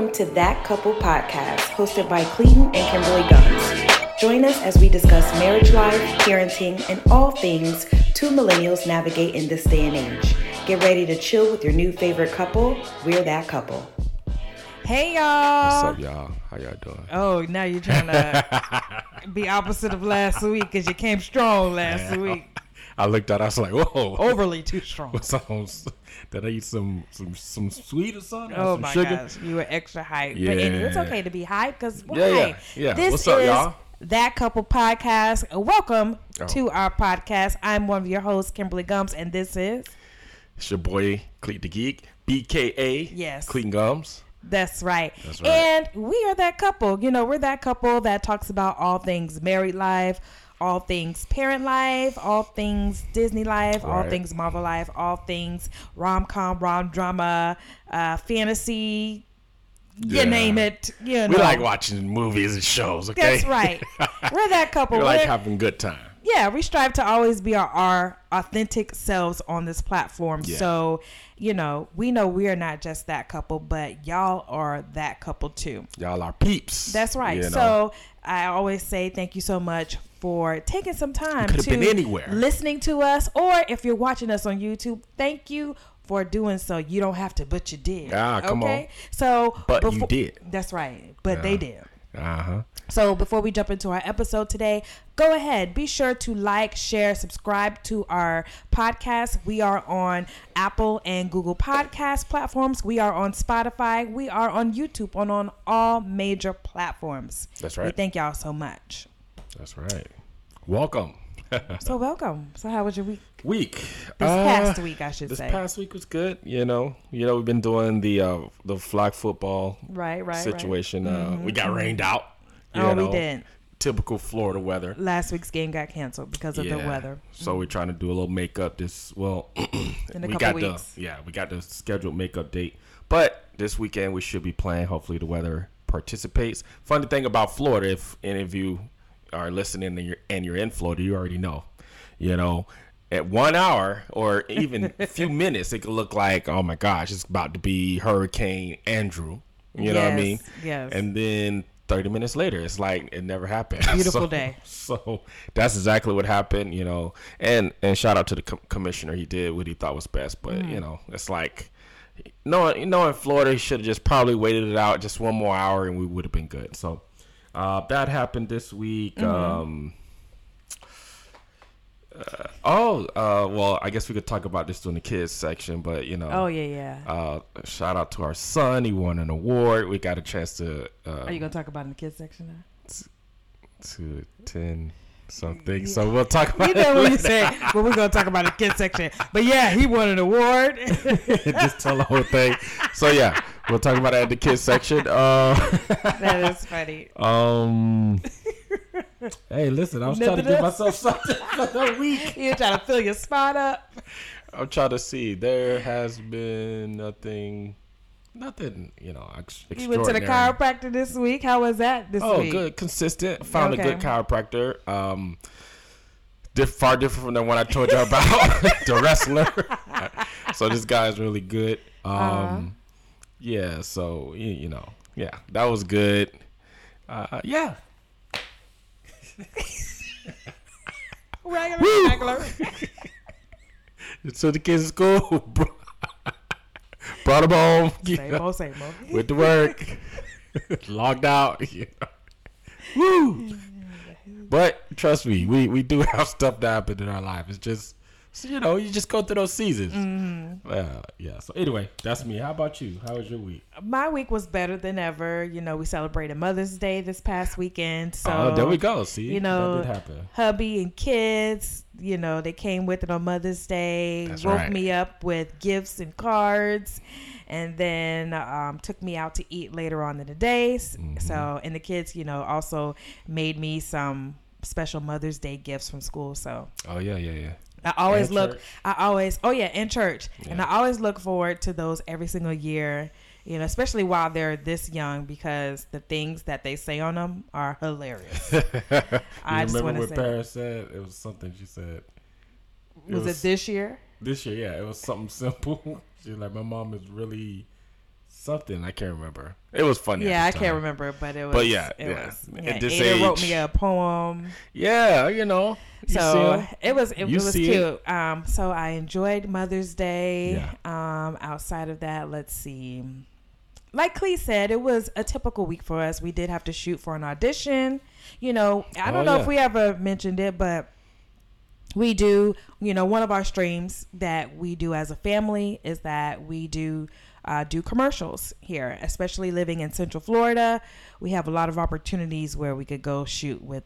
Welcome to That Couple Podcast, hosted by Cleeton and Kimberly Guns. Join us as we discuss marriage life, parenting, and all things two millennials navigate in this day and age. Get ready to chill with your new favorite couple. We're that couple. Hey y'all. What's up, y'all? How y'all doing? Oh, now you're trying to be opposite of last week because you came strong last week. I looked at. I was like, "Whoa, Overly too strong. What's on? Did I eat some some some sweet or something? or Oh some my sugar? gosh, you were extra hype. But anyway, it's okay to be hype because why? Yeah, yeah, yeah. This What's up, is y'all? that couple podcast. Welcome Oh. to our podcast. I'm one of your hosts, Kimberly Gums, and this is It's your boy Cleet the Geek, BKA. Yes. Clean Gums. That's right. That's right. And we are that couple. You know, we're that couple that talks about all things married life, all things parent life, all things Disney life, all things Marvel life, all things rom com, rom drama, uh, fantasy. You Yeah. name it. You know. We like watching movies and shows. Okay, That's right. We're that couple. we like having good time. yeah, we strive to always be our, our authentic selves on this platform. Yeah. So, you know, we know we are not just that couple, but y'all are that couple too. Y'all are peeps. That's right. you know? So I always say thank you so much for taking some time to listening to us, or if you're watching us on YouTube, thank you for doing so. You don't have to, but you did. Ah, come on. So, But you did. That's right. But they did. uh huh. So before we jump into our episode today, go ahead, be sure to like, share, subscribe to our podcast. We are on Apple and Google Podcast platforms. We are on Spotify. We are on YouTube and on all major platforms. That's right. We right. thank y'all so much. That's right. Welcome. So welcome. So how was your week? week. This Uh, past week, I should This say. past week was good. You know, you know, we've been doing the uh the flag football right, right, right. situation. Uh, we got rained out. you Oh, we know, did. Typical Florida weather. Last week's game got canceled because of the weather. So we're trying to do a little makeup this well In a we couple got weeks. the yeah, we got the scheduled makeup date. But this weekend we should be playing. Hopefully the weather participates. Funny thing about Florida, if any of you are listening and you're and you're in Florida, you already know. You know, at one hour or even a few minutes, it could look like, oh my gosh, it's about to be Hurricane Andrew. You know what I mean? yes. And then 30 minutes later, it's like it never happened. Beautiful So- day. So that's exactly what happened, you know. And and shout out to the com- commissioner. He did what he thought was best, but Mm. you know, it's like knowing you know in Florida, he should have just probably waited it out just one more hour, and we would have been good. So uh, that happened this week. Mm-hmm. Um, uh, oh, uh, well, I guess we could talk about this during the kids section, but you know, Oh yeah, yeah. uh, shout out to our son. He won an award. We got a chance to uh, Are you gonna talk about in the kids section now? to attend something. So we'll talk about You know it what you say, but we're gonna talk about the kids section. But yeah, he won an award. Just tell the whole thing. So yeah, we'll talk about it at the kids section. Uh, that is funny. um. Hey, listen, I was trying to give myself something for the week. You're trying to fill your spot up. I'm trying to see. There has been nothing, nothing, you know, ex- You went to the chiropractor this week. How was that this Oh, week? good, consistent. Found Okay. a good chiropractor. Um, diff- far different from the one I told you about, the wrestler. so this guy is really good. Um, Uh-huh. Yeah. So you, you know, yeah, that was good. Uh, yeah. Regular, Woo! regular. So the kids at school brought them home. Same old, same old. went to work, logged out. You know. Woo! But trust me, we, we do have stuff that happen in our life. It's just, so, you know, you just go through those seasons. Mm-hmm. Uh, yeah. So anyway, that's me. How about you? How was your week? My week was better than ever. You know, we celebrated Mother's Day this past weekend. So oh, there we go. See, you know, that did happen. hubby and kids, you know, they came with it on Mother's Day, That's woke right. me up with gifts and cards, and then um, took me out to eat later on in the day. Mm-hmm. So, and the kids, you know, also made me some special Mother's Day gifts from school. So Oh yeah, yeah, yeah. I always And look, church. I always, oh yeah, in church, and I always look forward to those every single year. You know, especially while they're this young, because the things that they say on them are hilarious. I just remember what say- Paris said? It was something she said. Was, was- it this year? This year, yeah, it was something simple. She's like, my mom is really something I can't remember. It was funny. Yeah, I can't remember, but it was. But yeah, it yeah. was. At Yeah, this Ada wrote me a poem. Yeah, you know. you see it was it, You was cute. Um, so I enjoyed Mother's Day. Yeah. Um, outside of that, let's see. Like Clee said, it was a typical week for us. We did have to shoot for an audition. You know, I don't Oh, know yeah. if we ever mentioned it, but we do. You know, one of our streams that we do as a family is that we do uh, do commercials here, especially living in Central Florida. We have a lot of opportunities where we could go shoot with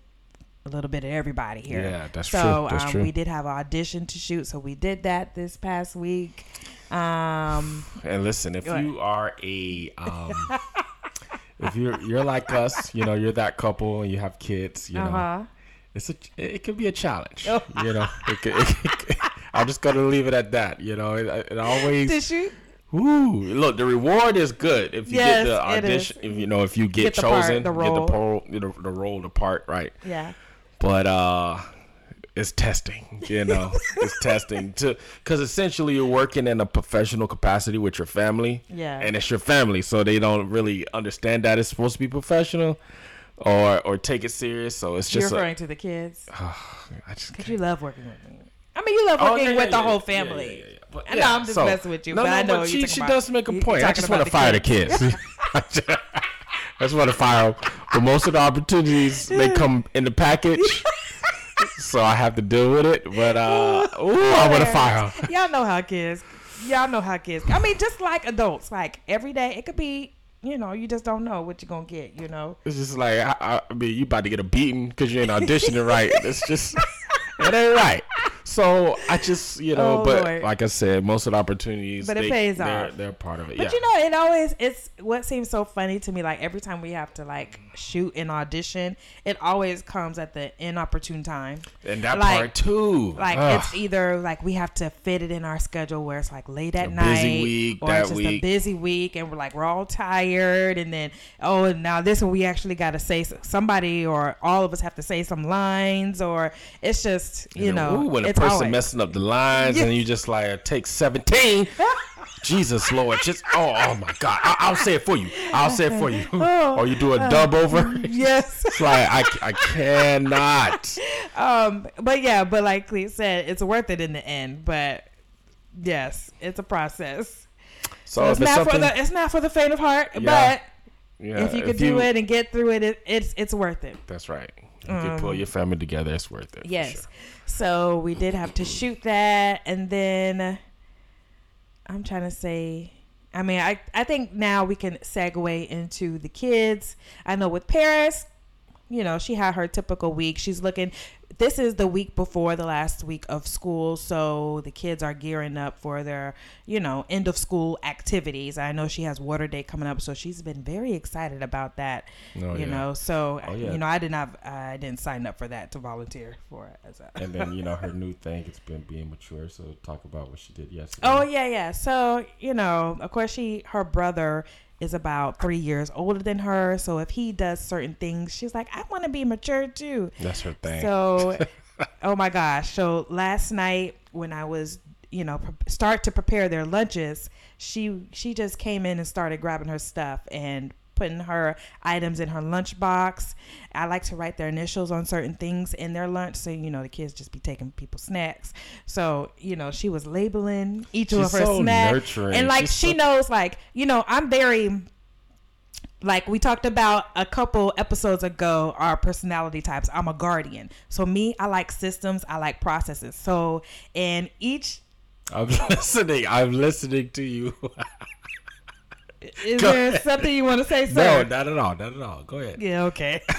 a little bit of everybody here. Yeah, that's so, true. That's um, true. we did have an audition to shoot, so we did that this past week. Um, And listen, if you are a um if you're you're like us, you know, you're that couple and you have kids, you know. uh-huh. It's a it can be a challenge. Oh. You know. It could, it could- I'm just to leave it at that, you know. It, it always Did you? Ooh, look, the reward is good if you Yes, get the audition. If you know, if you get, Get the part, chosen, the get the role, you know, the role, the part, right? Yeah. But uh, it's testing. You know, it's testing to because essentially you're working in a professional capacity with your family. Yeah. and it's your family, so they don't really understand that it's supposed to be professional or or take it serious. So it's You're just a, referring to the kids I just because you love working with me. I mean, you love Oh, working yeah, with yeah, the yeah, whole yeah, family. Yeah, yeah, yeah. But, I know I'm just messing with you, no, but no, I know but she, she about- does make a point. I just want to fire the kids. I just want to fire them. But most of the opportunities they come in the package, so I have to deal with it. But uh, ooh, I want to fire 'em. Y'all know how kids. Y'all know how kids. I mean, just like adults, like every day, it could be. You know, you just don't know what you're gonna get. You know. It's just like I, I I mean, you about to get a beating because you ain't auditioning right. It's just it ain't right. So I just you know, Oh, but Lord. like I said, most of the opportunities, But it they, pays they're, off. They're part of it. But yeah. you know, it always it's what seems so funny to me. Like every time we have to like shoot an audition, it always comes at the inopportune time. and that like- part too. Like Ugh. it's either like we have to fit it in our schedule where it's like late at A night, busy week, or just a week. busy week, and we're like we're all tired, and then oh, and now this one we actually got to say somebody or all of us have to say some lines, or it's just you And know ooh, when a person always- messing up the lines Yeah. and you just like take 17 jesus lord just oh oh my god I, i'll say it for you i'll say it for you Oh. or you do a dub over yes. it's like I, I cannot Um, but yeah, but like Clete said, it's worth it in the end. But yes, it's a process. so, So it's not for the it's not for the faint of heart. Yeah. But yeah, if you could do it and get through it, it, it's it's worth it. that's right If you can pull your family together it's worth it Um, Yes. sure. So we did have to shoot that, and then I'm trying to say. I mean, I I think now we can segue into the kids. I know with Paris, you know, she had her typical week. She's looking. This is the week before the last week of school, so the kids are gearing up for their, you know, end of school activities. I know she has Water Day coming up, so she's been very excited about that. Oh, you yeah. know, so Oh, yeah. you know, I did not, I didn't sign up for that to volunteer for it as a. and then you know her new thing it's been being mature so talk about what she did yesterday Oh yeah, yeah. So you know, of course, she her brother is about three years older than her. So if he does certain things, she's like, I want to be mature too. that's her thing So, oh my gosh. So last night when I was, you know, pre- start to prepare their lunches, she she just came in and started grabbing her stuff and putting her items in her lunchbox. I like to write their initials on certain things in their lunch, so you know the kids just be taking people's snacks. So you know she was labeling each She's of her so snacks, and like She's she so- knows, like you know, I'm very like we talked about a couple episodes ago our personality types. I'm a guardian. So me i like systems. I like processes. So in each i'm listening. I'm listening to you is Go there ahead. something you want to say no sir not at all not at all go ahead yeah okay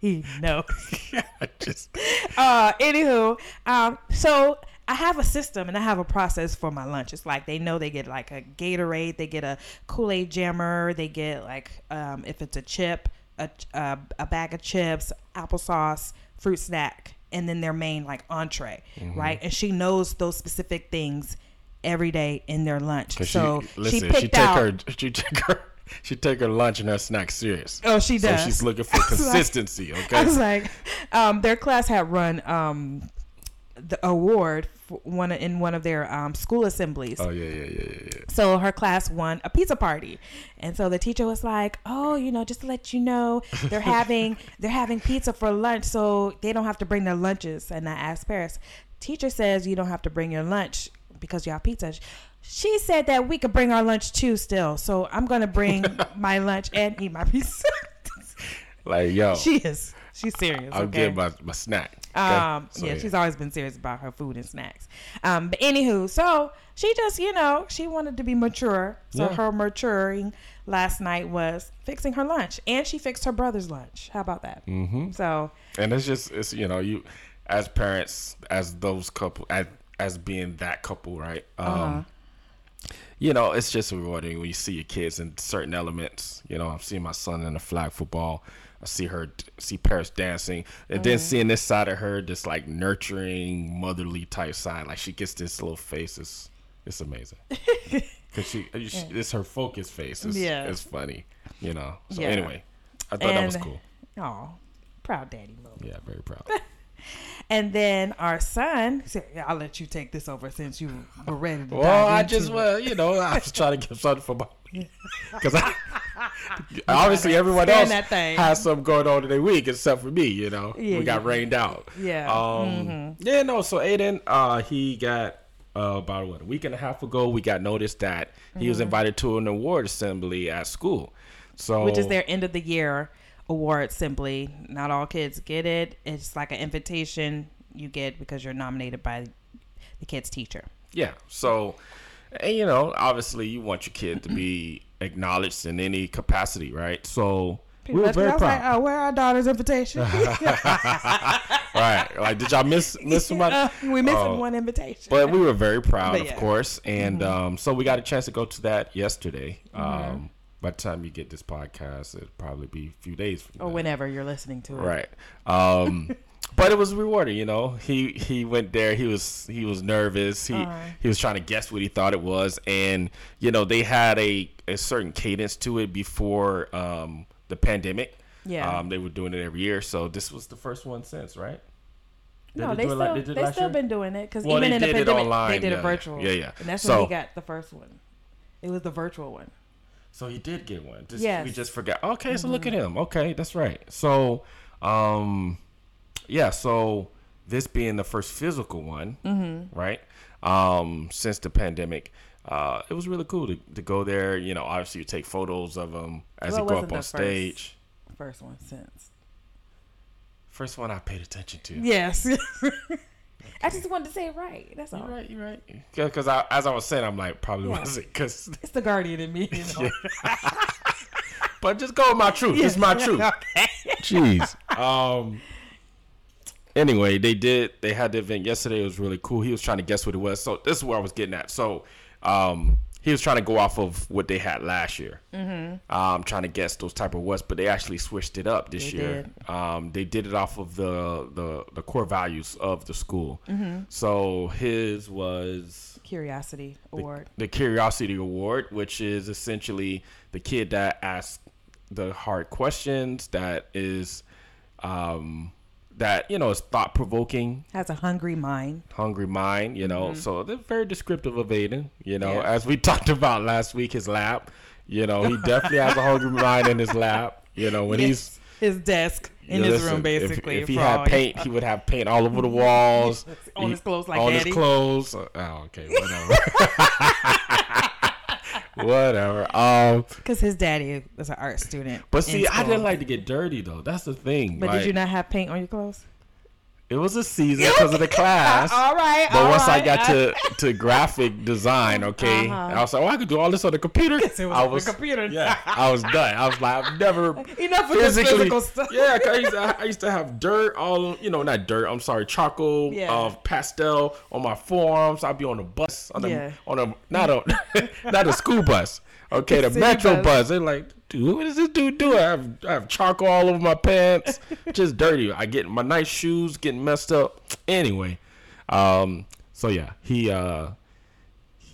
he knows just uh anywho um so I have a system and I have a process for my lunch. It's like they know they get like a Gatorade, they get a Kool Aid jammer, they get like um, if it's a chip, a, a a bag of chips, applesauce, fruit snack, and then their main like entree, Mm-hmm. right? And she knows those specific things every day in their lunch. So she, listen, she she, take out. her, she take her, she take her lunch and her snacks serious. oh, she does. So she's looking for was like- consistency. I Okay. was like, um, their class had run um, the award for one in one of their um, school assemblies. Oh yeah, yeah, yeah, yeah, yeah. So her class won a pizza party, and so the teacher was like, "Oh, you know, just to let you know, they're having they're having pizza for lunch, so they don't have to bring their lunches." And I asked Paris, "Teacher says you don't have to bring your lunch because y'all pizza." She said that we could bring our lunch too, still. So I'm gonna bring my lunch and eat my pizza. Like yo, she is. She's serious. I'll okay? get my, my snack. okay? Um, So, yeah, she's always been serious about her food and snacks. Um, but anywho, so she just, you know, she wanted to be mature. So Yeah. her maturing last night was fixing her lunch, and she fixed her brother's lunch. How about that? Mm-hmm. So and it's just it's you know you as parents as those couple as, as being that couple right? Um Uh-huh. you know it's just rewarding when you see your kids in certain elements. You know i'm seeing my son in the flag football. I see her see paris dancing. And Mm-hmm. then seeing this side of her this like nurturing motherly type side like she gets this little face. It's it's amazing. Because she it's her focus face. It's, Yeah. it's funny you know? So Yeah. anyway i thought that was cool. Oh, proud daddy mode. yeah very proud And then our son, so I'll let you take this over since you were ready to Well, I just well, you know, I was trying to get something for my because I obviously everyone else has something going on in their week except for me. You know, Yeah, we got yeah. rained out. Yeah. Mm-hmm. Um. Yeah. No. So Aiden, uh, he got uh, about what a week and a half ago. We got notice that he was invited to an award assembly at school. So Mm-hmm. which is their end of the year award simply not all kids get it it's like an invitation you get because you're nominated by the kid's teacher Yeah. So, and you know, obviously, you want your kid to be acknowledged in any capacity, right? So we were very I was proud. like, oh, where our daughter's invitation? right. Like, did y'all miss miss somebody? we missing Oh. one invitation. But we were very proud, But of yeah. Mm-hmm. course, and um, so we got a chance to go to that yesterday. Mm-hmm. Um, by the time you get this podcast, it'll probably be a few days from or now. whenever you're listening to it. Right. Um, but it was rewarding, you know. He he went there. He was he was nervous. He Uh-huh. he was trying to guess what he thought it was, and you know they had a a certain cadence to it before um, the pandemic. Yeah. Um, they were doing it every year, so this was the first one since, right? Did No, they still like they they still year? been doing it because Well, even in the pandemic online, they did yeah, a virtual. yeah, yeah. And that's So- when he got the first one. It was the virtual one. So he did get one. Just, Yes. We just forgot. Okay, so look at Mm-hmm. him. Okay, that's right. So, um, yeah. So this being the first physical one, Mm-hmm. right? Um, since the pandemic, uh, it was really cool to, to go there. You know, obviously you take photos of him as Well, he it go up on first. stage. First one since. First one I paid attention to. Yes. I just wanted to say it right. That's all. You're right. You're right. Because I, as I was saying, I'm like probably Yeah. wasn't because. It's the guardian in me. You know? But just go with my truth. It's my truth. okay. Jeez. Um. Anyway, they did. They had the event yesterday. It was really cool. He was trying to guess what it was. So this is where I was getting at. So, um, he was trying to go off of what they had last year. Mm-hmm. Um, trying to guess those type of words, but they actually switched it up this They year. Um, they did it off of the the the core values of the school. Mm-hmm. So his was Curiosity award. the Curiosity Award, which is essentially the kid that asks the hard questions, that is, um, that you know is thought provoking, Has a hungry mind. hungry mind. You know, mm-hmm. so they're very descriptive of Aiden. You know, Yeah. as we talked about last week, his lap. You know, he definitely has a hungry mind in his lap. You know, when he's his desk in you his listen, room, basically. If, he had paint, he would have paint all over the walls. On He- his clothes like on daddy. his clothes. Oh, okay, whatever. Whatever. Um, Because his daddy was an art student. but see, I didn't like to get dirty though. That's the thing. But like, did you not have paint on your clothes? It was a season because of the class. All right. But all once I right. got to, to graphic design, okay, Uh-huh. I was like, oh, I could do all this on the computer. it was I on the was, computer. Yeah, I was done. I was like, I've never enough of this physically, physical stuff. yeah. 'cause I used, to, I used to have dirt all, you know, not dirt. I'm sorry, charcoal, Yeah. uh, pastel on my forearms. I'd be on a bus, on a, Yeah. on a not a, not a school bus. Okay, the City metro bus. bus. They're like, dude, what does this dude do? I have, I have charcoal all over my pants, just dirty. I get my nice shoes getting messed up. Anyway, um, so yeah, he, uh,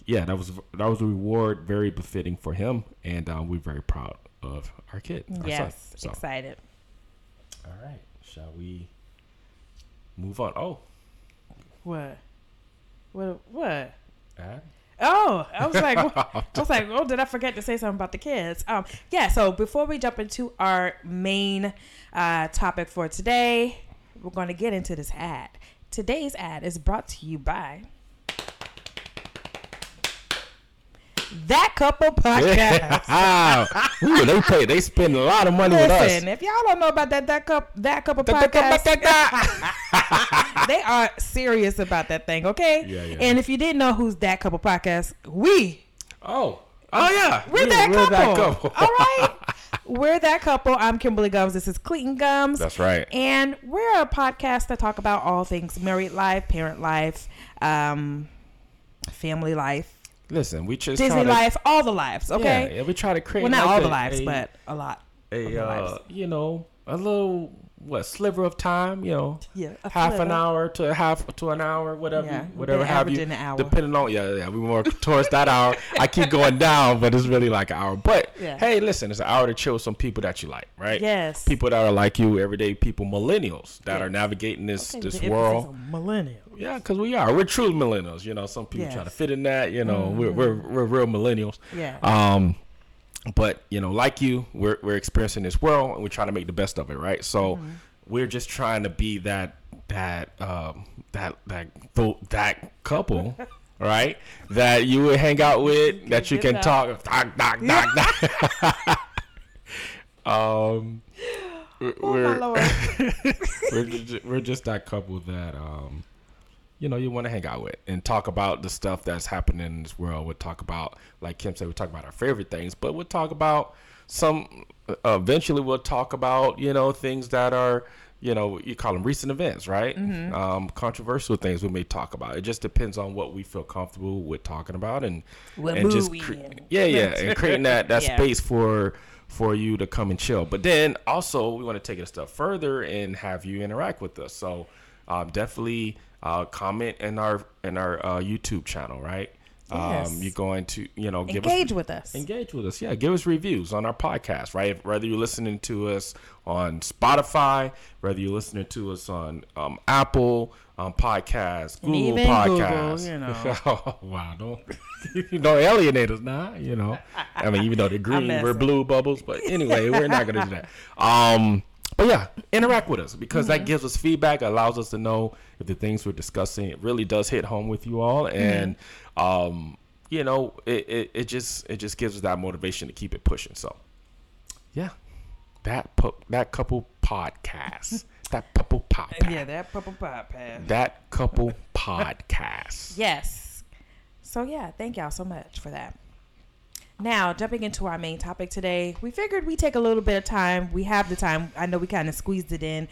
yeah, that was that was a reward very befitting for him, and uh, we're very proud of our kid. Our Yes. son. So, Excited. all right, shall we move on? Oh, What? What? What? Ad? Oh, I was like, I was like, oh, did I forget to say something about the kids? Um, yeah. So before we jump into our main uh, topic for today, we're going to get into this ad. Today's ad is brought to you by that couple podcast. Ooh, they pay. They spend a lot of money with us. Listen, if y'all don't know about that that cup that couple podcast, they are serious about that thing, okay? Yeah, yeah. And if you didn't know who's that couple podcast, we Oh, oh yeah. we're, We- that, we're couple. All right. We're that couple. I'm Kimberly Gums. This is Cleaton Gums. That's right. And we're a podcast that talk about all things married life, parent life, um, family life, Listen, we just Disney to, life, all the lives, okay? Yeah, we try to create. Well, not like all a- the lives, a- but a lot. a uh, you know a little what sliver of time. You know, Yeah, half an hour to a half to an hour, whatever, Yeah, whatever have you. Depending on yeah, yeah, we more towards that hour. I keep going down, but it's really like an hour. But Yeah. hey, listen, it's an hour to chill with some people that you like, right? Yes. People that are like you, everyday people, millennials that Yeah. are navigating this this world. on millennial. Yeah, because we are. We're true millennials. You know, some people try to fit in that. You know, we're, we're we're real millennials. Yeah. Um, but you know, like you, we're we're experiencing this world and we're trying to make the best of it, right? So Mm-hmm. we're just trying to be that that um that that that couple. Right, that you would hang out with, that you can that. talk, knock, knock, knock, knock. um, we're, Oh we're- we're just, we're just that couple that um you know you want to hang out with and talk about the stuff that's happening in this world we'll talk about like kim said we talk about our favorite things but we'll talk about some uh, eventually we'll talk about you know things that are you know you call them recent events right Mm-hmm. um controversial things we may talk about it just depends on what we feel comfortable with talking about and What and we cre- yeah yeah and creating that that Yeah. space for for you to come and chill. But then also we want to take it a step further and have you interact with us. So um, definitely uh, comment in our in our uh, YouTube channel, right? Yes. Um, you're going to you know give Engage us with us. engage with us. Yeah, give us reviews on our podcast, right? Whether you're listening to us on Spotify, whether you're listening to us on um, Apple um, Podcasts, And Google even Google, Podcasts. you know. oh, wow, don't you don't alienate us now. You know, I mean, even though they're green, we're blue bubbles, but anyway, we're not gonna do that. Um, but yeah, interact with us because Mm-hmm. that gives us feedback, allows us to know if the things we're discussing it really does hit home with you all, Mm-hmm. and um, you know, it, it, it just it just gives us that motivation to keep it pushing. So, yeah, that pu- that couple podcast, that couple podcast, yeah, that purple podcast. that couple podcast. Yes. So yeah, thank y'all so much for that. Now, jumping into our main topic today, we figured we'd take a little bit of time. We have the time. I know we kind of squeezed it in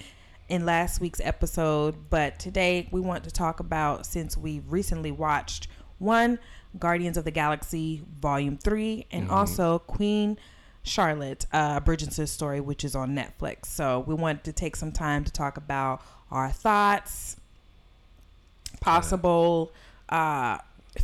in last week's episode, but today we want to talk about since we recently watched one Guardians of the Galaxy Volume 3 and also Queen Charlotte, uh, Bridgerton's story, which is on Netflix. So we wanted to take some time to talk about our thoughts, possible uh,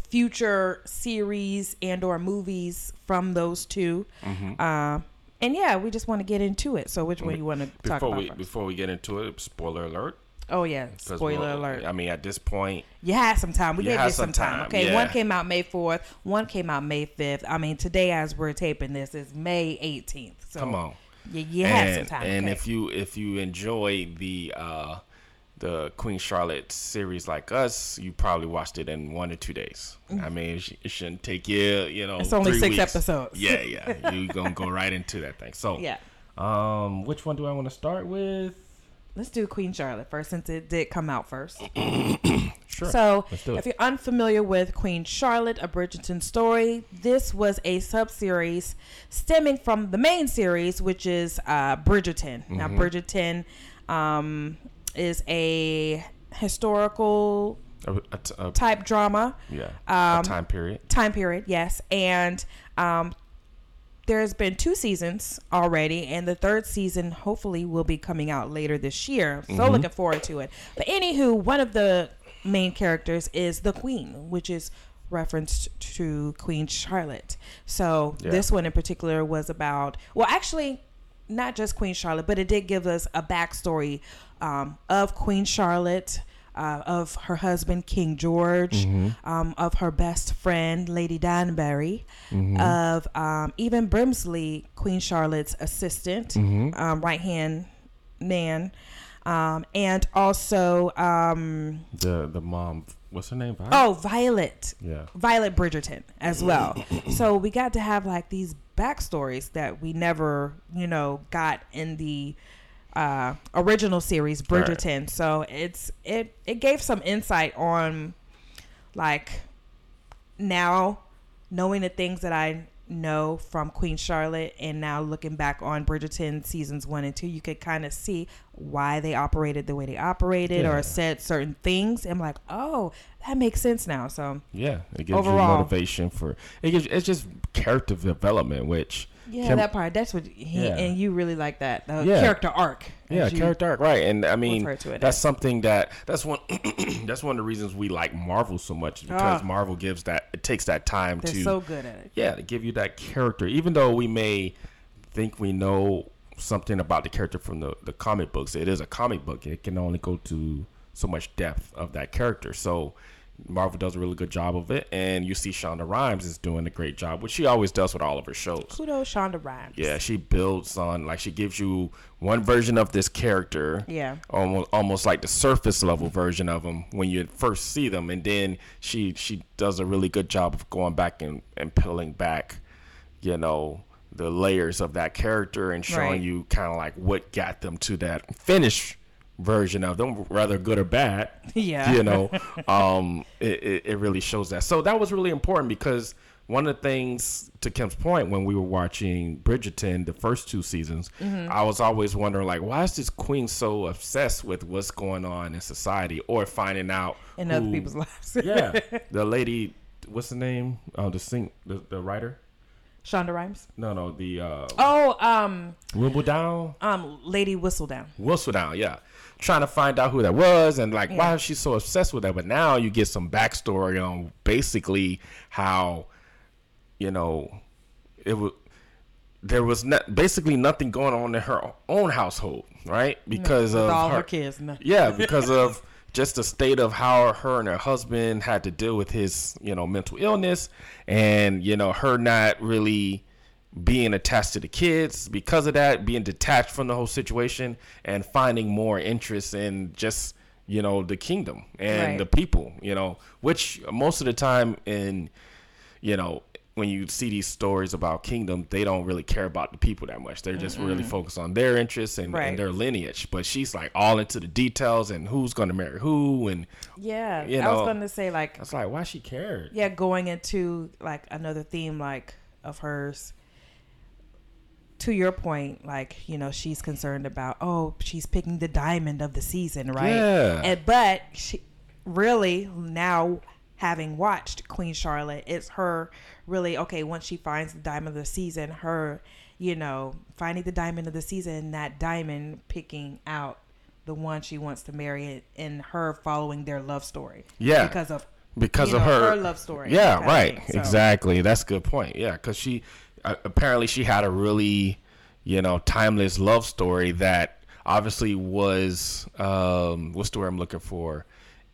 future series and or movies from those 2 Mm-hmm. Uh, and yeah, we just want to get into it. So which one you want to talk Before about we first? before we get into it, spoiler alert. Oh yeah, spoiler alert. I mean, at this point, You had some time. We gave you some time. time, Okay, yeah. one came out May fourth. One came out May fifth. I mean, today as we're taping this is May eighteenth. So come on. you, you had and, some time. And okay. if you if you enjoy the uh, the Queen Charlotte series like us, you probably watched it in one or two days. I mean, it, sh- it shouldn't take you, you know, Mm. It's only six weeks. episodes. Yeah, yeah, you're gonna go right into that thing. So, yeah, um, which one do I want to start with? let's do Queen Charlotte first since it did come out first. Sure. So, Let's do it. if you're unfamiliar with Queen Charlotte, a Bridgerton story, this was a sub series stemming from the main series, which is uh, Bridgerton. Now, Mm-hmm. Bridgerton um, is a historical A- a a- type drama yeah, um, a time period. time period, yes. And um, there's been two seasons already, and the third season hopefully will be coming out later this year. So Mm-hmm. looking forward to it. But anywho, one of the main characters is the Queen, which is referenced to Queen Charlotte. So Yeah. this one in particular was about well, actually. Not just Queen Charlotte, but it did give us a backstory um, of Queen Charlotte, uh, of her husband King George, um, of her best friend Lady Danbury, of um, even Brimsley, Queen Charlotte's assistant, um, right hand man, um, and also um, The the mom, what's her name? Violet? oh Violet, yeah. Violet Bridgerton as well. so we got to have like these backstories that we never, you know, got in the uh, original series Right. Bridgerton. So it's it it gave some insight on like now knowing the things that I know from Queen Charlotte and now looking back on Bridgerton seasons 1 and 2 you could kind of see why they operated the way they operated Yeah. or said certain things I'm like oh that makes sense now so Yeah, it gives Overall. you motivation for it. Gives it's just character development, which Yeah, that part. That's what he Yeah. and you really like that the Yeah. character arc. yeah, you- character arc, right? And I mean, refer to it that's as. something that that's one that's one of the reasons we like Marvel so much because Ah. Marvel gives that it takes that time They're to so good at it. yeah to give you that character, even though we may think we know something about the character from the the comic books. It is a comic book; it can only go to so much depth of that character. So. Marvel does a really good job of it, and you see Shonda Rhimes is doing a great job, which she always does with all of her shows. Kudos, Shonda Rhimes. Yeah, she builds on like she gives you one version of this character. Yeah. Almost almost like the surface level version of them when you first see them and then she she does a really good job of going back and, and peeling back, you know, the layers of that character and showing Right. you kind of like what got them to that finished version of them, whether good or bad Yeah. you know um it, it, really shows that so that was really important because one of the things to kim's point when we were watching bridgerton the first two seasons Mm-hmm. i was always wondering like why is this queen so obsessed with what's going on in society or finding out In other people's lives. yeah the lady what's the name oh the sing the, the writer Shonda Rhimes. no no the uh Oh, um, wimbledon um, Lady Whistledown. Whistledown, yeah. Trying to find out who that was and like why is she so obsessed with that? But now you get some backstory on basically how, you know, it was there was not, basically nothing going on in her own household, right? Because With of all her, her, kids. No. yeah, because of just the state of how her and her husband had to deal with his, you know, mental illness and, you know, her not really being attached to the kids because of that, being detached from the whole situation and finding more interest in just, you know, the kingdom and Right. the people, you know, which most of the time in, you know, when you see these stories about kingdom, they don't really care about the people that much. They're just really focused on their interests and, Right. and their lineage. But she's like all into the details and who's going to marry who, and Yeah, You I was know, going to say like, that's like why she cared. yeah, going into like another theme like of hers. To your point, like you know, she's concerned about oh, she's picking the diamond of the season, right? Yeah. And but she really now having watched Queen Charlotte, it's her really okay. Once she finds the diamond of the season, her you know finding the diamond of the season, that diamond picking out the one she wants to marry, and her following their love story. Yeah. because of because you of know, her, her love story, Yeah, right. so. Exactly. That's a good point. Yeah, because she apparently she had a really, you know, timeless love story that obviously was um, what's the word I'm looking for?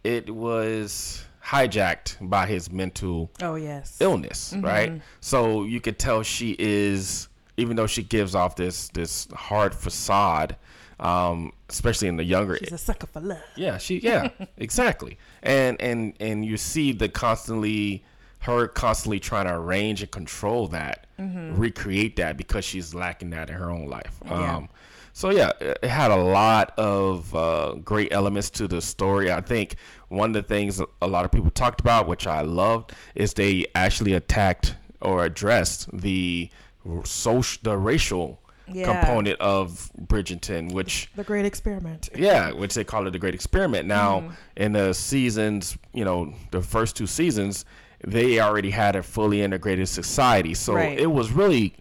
It was hijacked by his mental Oh yes. illness, right? So you could tell she is, even though she gives off this this hard facade, um, especially in the younger She's a sucker for love. yeah, she yeah, exactly. And and and you see the constantly her constantly trying to arrange and control that, recreate that because she's lacking that in her own life. Yeah. Um so yeah, it had a lot of uh, great elements to the story. I think one of the things a lot of people talked about, which I loved, is they actually attacked or addressed the social, the racial Yeah. component of Bridgerton, which The great experiment. yeah, which they call it the Great Experiment. Now, Mm-hmm. in the seasons, you know, the first two seasons, they already had a fully integrated society. So Right. it was really,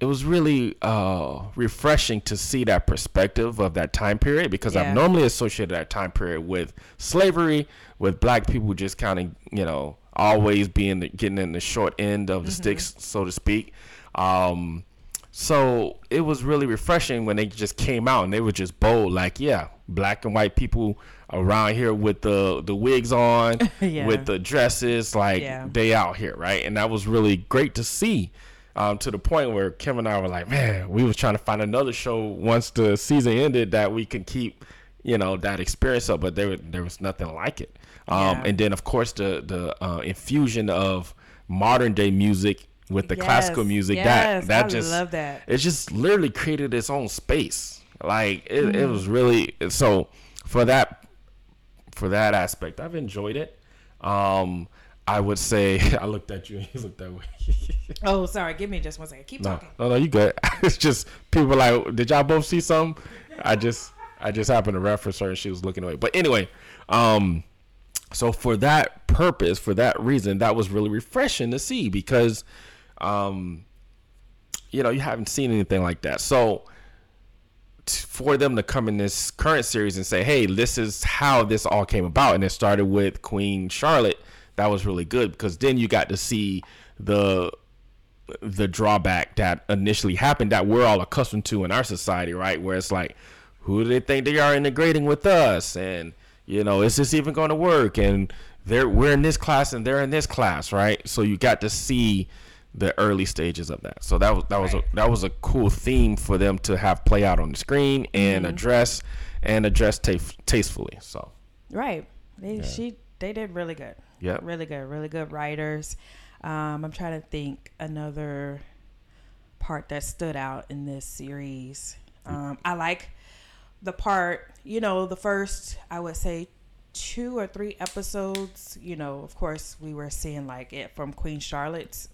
it was really uh, refreshing to see that perspective of that time period because Yeah. I've normally associated that time period with slavery, with black people just kind of, you know, always being the, getting in the short end of the Mm-hmm. sticks, so to speak. Um, so it was really refreshing when they just came out and they were just bold, like, yeah, black and white people around here with the the wigs on, Yeah. with the dresses, like Yeah. they out here, right? And that was really great to see. Um, to the point where Kim and I were like, man, we was trying to find another show once the season ended that we could keep, you know, that experience up, but there there was nothing like it. Um, Yeah. and then of course the the uh, infusion of modern day music with the classical music yes, that that I just love that. it just literally created its own space like it, it Mm-hmm. was really so for that for that aspect. I've enjoyed it. Um i would say i looked at you and you looked that way. Oh, sorry. Give me just one second. Keep no talking. no no you good. It's just people like did y'all both see something? I just i just happened to reference her and she was looking away. But anyway um so for that purpose for that reason that was really refreshing to see because um you know you haven't seen anything like that. So for them to come in this current series and say hey this is how this all came about and it started with queen charlotte that was really good because then you got to see the the drawback that initially happened that we're all accustomed to in our society, right? Where it's like, who do they think they are integrating with us? And you know, is this even going to work? And they're we're in this class and they're in this class, right? So you got to see the early stages of that. So that was that was a that was a cool theme for them to have play out on the screen and address and address ta- tastefully. So Right. They she they did really good. Yep. Really good. Really good writers. Um, I'm trying to think another part that stood out in this series. Um, I like the part, you know, the first I would say two or three episodes, you know, of course we were seeing like it from Queen Charlotte's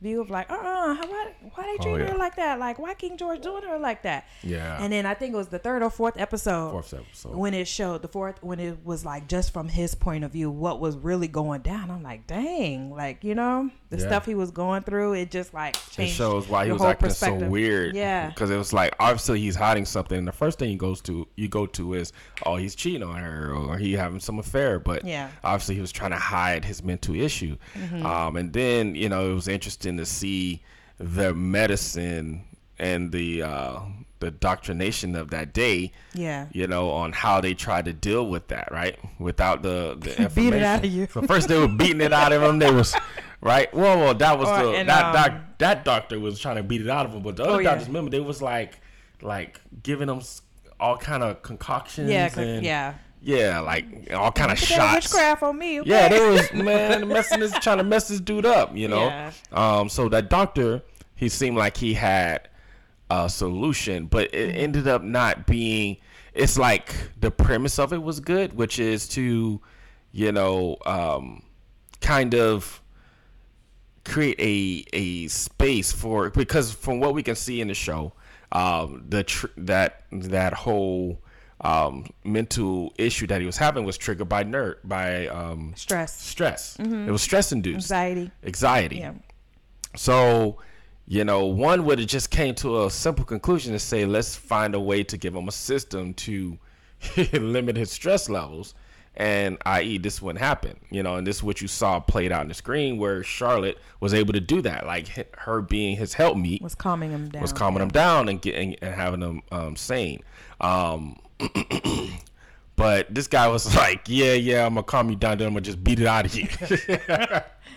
view of like, uh, uh why, why they Oh, treating yeah. her like that? Like, why King George doing her like that? Yeah. And then I think it was the third or fourth episode. Fourth episode. When it showed the fourth, when it was like just from his point of view, what was really going down. I'm like, dang, like you know, the Yeah. stuff he was going through, it just like it shows why he was acting so weird. Yeah. because it was like obviously he's hiding something. And the first thing he goes to, you go to is, oh, he's cheating on her or he having some affair. But Yeah. Mm-hmm. obviously he was trying to hide his mental issue. Um, and then you know it was interesting to see the medicine and the uh, the doctrination of that day. Yeah. You know, on how they tried to deal with that, right? Without the, the information. Beat it out of you. So first they were beating it out of him. They was right. Well, well, that was Or- the and, that um, doc, that doctor was trying to beat it out of him, but the other Oh, yeah. doctors, remember, they was like like giving them all kind of concoctions. Yeah, and, yeah. Yeah, like all kind of shots. witchcraft on me. Okay? Yeah, they was man messing this trying to mess this dude up, you know. Yeah. Um, so that doctor, he seemed like he had a solution, but it Mm-hmm. ended up not being. It's like the premise of it was good, which is to, you know, um, kind of create a a space for because from what we can see in the show, um, the tr- that that whole um, mental issue that he was having was triggered by nerd by um, Stress, stress. It was stress induced anxiety. anxiety. Yeah. So, you know, one would have just came to a simple conclusion to say, let's find a way to give him a system to limit his stress levels. And i.e., this wouldn't happen, you know, and this is what you saw played out on the screen where Charlotte was able to do that. Like her being his helpmeet Was calming him down. was calming him down and getting and having him um, sane. Um, but this guy was like, yeah, yeah, I'm gonna calm you down, then I'm gonna just beat it out of you.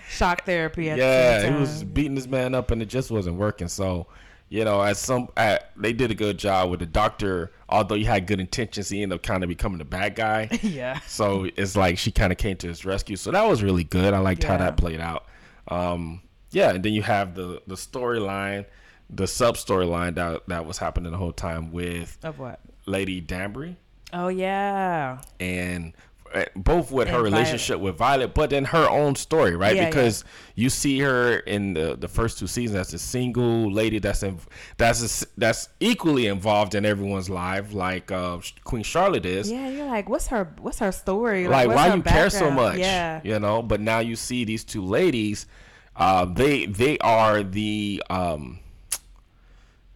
Shock therapy. At yeah, the he was beating this man up, and it just wasn't working. So, you know, at some, at, they did a good job with the doctor. Although he had good intentions, he ended up kind of becoming the bad guy. Yeah. So it's like she kind of came to his rescue. So that was really good. I liked how that played out. Um, yeah, and then you have the the storyline, the sub storyline that that was happening the whole time with Of what? Lady Danbury Oh yeah. and both with her And relationship with Violet, but then her own story, right? Yeah, because you see her in the, the first two seasons as a single lady that's in, that's a, that's equally involved in everyone's life, like uh, Queen Charlotte is. Yeah, you're like, what's her what's her story? Like, what's why her you care so much? Yeah. you know. But now you see these two ladies. Uh, they they are the um,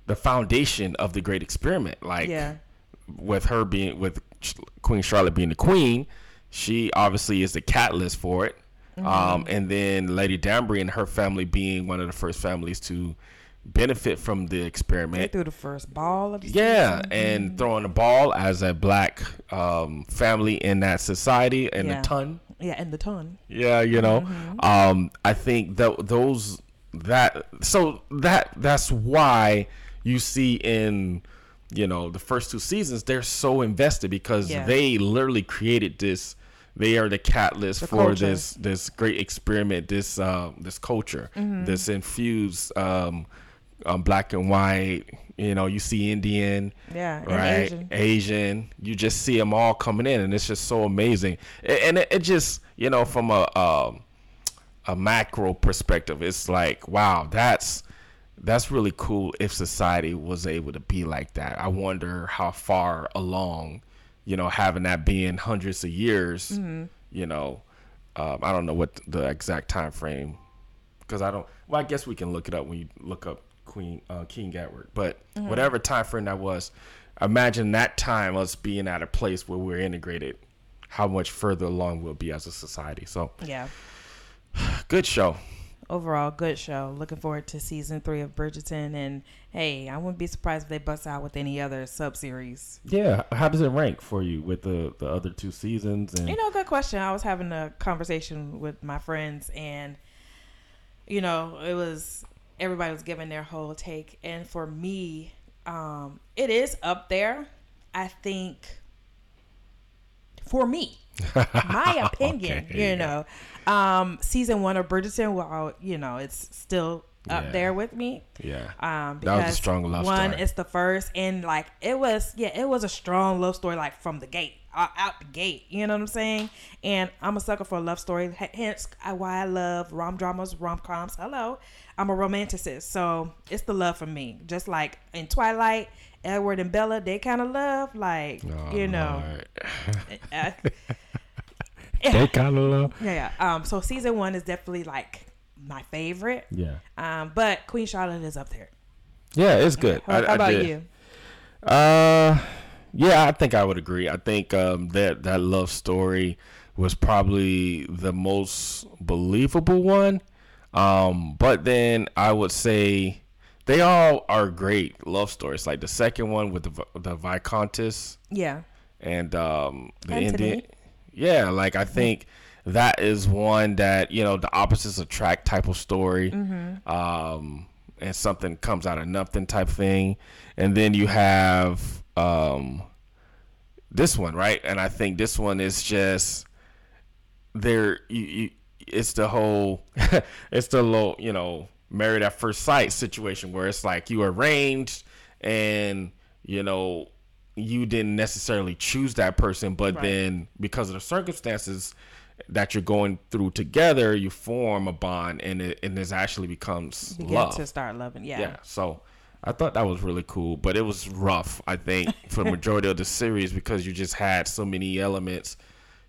the foundation of the great experiment. Like Yeah. with her being with Queen Charlotte being the queen, she obviously is the catalyst for it. Mm-hmm. Um, and then Lady Danbury and her family being one of the first families to benefit from the experiment. They threw the first ball of the Yeah, season. and throwing the ball as a black um, family in that society and Yeah. a ton. yeah, and the ton. Yeah, you know, um, I think that those that so that that's why you see in you know the first two seasons they're so invested because Yeah. they literally created this. They are the catalyst The for culture. this this great experiment, this uh, this culture, Mm-hmm. this infused um, um, black and white. You know, you see Indian, Yeah, right? Asian. Asian. You just see them all coming in, and it's just so amazing. A- And it, it just, you know, from a um, a macro perspective, it's like, wow, that's that's really cool. If society was able to be like that, I wonder how far along, you know, having that being hundreds of years. Mm-hmm. You know, um, I don't know what the exact time frame because I don't. Well, I guess we can look it up when you look up Queen uh, King Edward. But Mm-hmm. whatever time frame that was, imagine that time us being at a place where we're integrated. How much further along we'll be as a society. So Yeah. good show. Overall, good show. Looking forward to season three of Bridgerton. And hey, I wouldn't be surprised if they bust out with any other sub series. Yeah. How does it rank for you with the the other two seasons? And You know, good question. I was having a conversation with my friends, and you know, it was everybody was giving their whole take, and for me, um, it is up there. I think for me, my opinion, Okay, you know, um, season one of Bridgerton, well, you know, it's still up Yeah. there with me. yeah. Um, That was a because strong love one, story. it's the first, and like it was, yeah, it was a strong love story, like from the gate, uh, out the gate. You know what I'm saying? And I'm a sucker for a love story. H- Hence, why I love rom dramas, rom coms. Hello, I'm a romanticist, so it's the love for me. Just like in Twilight, Edward and Bella, they kind of love, like Oh, you know. They kind of love. yeah, yeah. Um, so season one is definitely like my favorite. Yeah. Um, but Queen Charlotte is up there. Yeah, it's good. How, I- how about did. you? Uh, yeah, I think I would agree. I think um, that that love story was probably the most believable one. Um, but then I would say they all are great love stories. Like the second one with the the Viscountess Yeah. and um, the Anthony. Indian. Yeah, like I think that is one that you know the opposites attract type of story, um, and something comes out of nothing type thing, and then you have um, this one right, and I think this one is just there. You, you it's the whole, it's the little you know married at first sight situation where it's like you arranged and you know you didn't necessarily choose that person, but Right. then because of the circumstances that you're going through together, you form a bond, and it and this actually becomes Begin love. to start loving. Yeah. Yeah. So I thought that was really cool, but it was rough. I think for the majority of the series because you just had so many elements.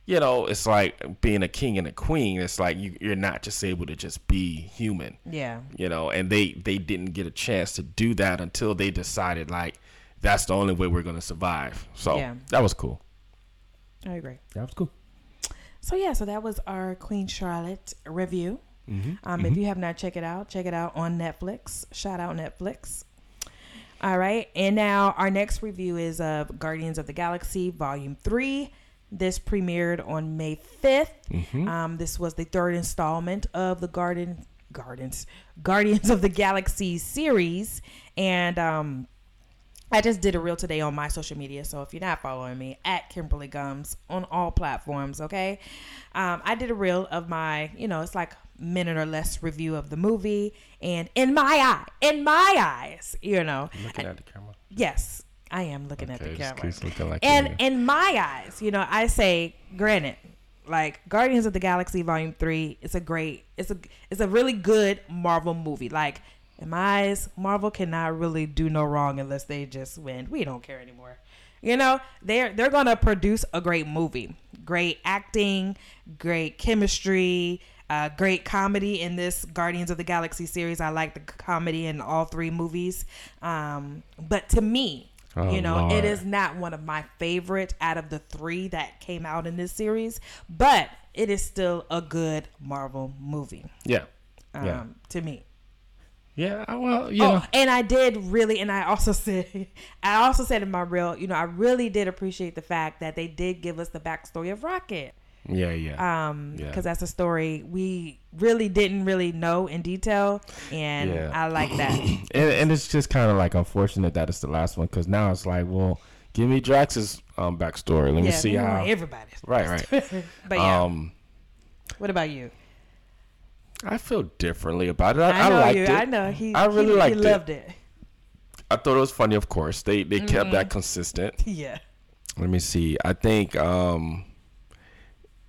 You know, it's like being a king and a queen. It's like you, you're not just able to just be human Yeah. you know and they they didn't get a chance to do that until they decided like that's the only way we're gonna survive so Yeah. that was cool I agree. that was cool So yeah, so that was our Queen Charlotte review. Mm-hmm. Um, If you have not checked it out, check it out on Netflix. Shout out Netflix. All right, and now our next review is of Guardians of the Galaxy Volume Three. This premiered on May 5th. Mm-hmm. Um, this was the third installment of the Garden Gardens Guardians of the Galaxy series, and um, I just did a reel today on my social media. So if you're not following me, at Kimberly Gums on all platforms, okay? Um, I did a reel of my, you know, it's like minute or less review of the movie. And in my eye, in my eyes, you know, looking at the camera yes, I am looking at the camera. like and in my eyes, you know, I say, granted, like Guardians of the Galaxy Volume Three, it's a great, it's a, it's a really good Marvel movie. Like in my eyes, Marvel cannot really do no wrong unless they just win. We don't care anymore. You know, they're they're gonna produce a great movie, great acting, great chemistry, uh, great comedy in this Guardians of the Galaxy series. I like the comedy in all three movies. Um, but to me, Oh, you know, it Lord. is not one of my favorite out of the three that came out in this series, but it is still a good Marvel movie yeah um, yeah to me. Yeah, well, you Oh, know, and I did really, and I also said, I also said in my reel, you know, I really did appreciate the fact that they did give us the backstory of Rocket. Yeah, yeah, Um, Yeah. because that's a story we really didn't really know in detail, and Yeah. I like that. and, and it's just kind of like unfortunate that it's the last one because now it's like, well, give me Drax's um backstory. Let me see how. everybody's Right, right. but yeah, Um, what about you? I feel differently about it. I, I I liked you. it. I know he. I really he, liked he it. loved it. I thought it was funny. Of course, they they kept Mm-hmm. that consistent. Yeah. Let me see. I think um,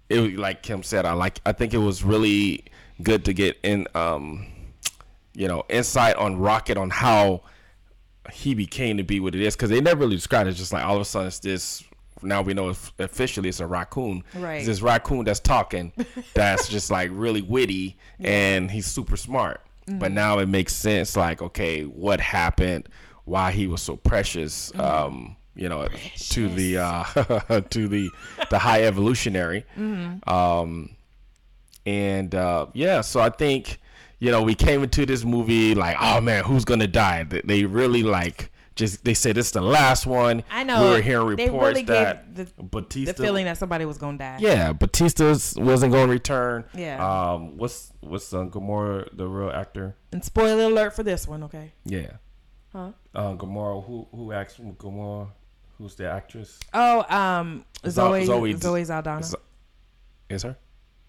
it like Kim said. I like. I think it was really good to get in um, you know, insight on Rocket on how he became to be what it is because they never really described it. It's just like all of a sudden it's this. Now we know officially it's a raccoon. Right. It's this raccoon that's talking, that's just like really witty, and he's super smart. Mm-hmm. But now it makes sense. Like, okay, what happened? Why he was so precious? Mm-hmm. Um, you know, to the uh, to the the high evolutionary. Mm-hmm. Um, and uh, yeah, so I think you know we came into this movie like, oh man, who's gonna die? They, really like just they said this is the last one. I know. we were hearing reports really that the- Bautista, The feeling that somebody was gonna die. yeah, Bautista's wasn't going to return. Yeah. Um, what's what's uh, Gamora, the real actor? And spoiler alert for this one, okay? Yeah. Huh? Uh, Gamora, who who acts Gamora? Who's the actress? Oh, um, Zoe, Zoe- Zoe, Saldana. Zo- Is her?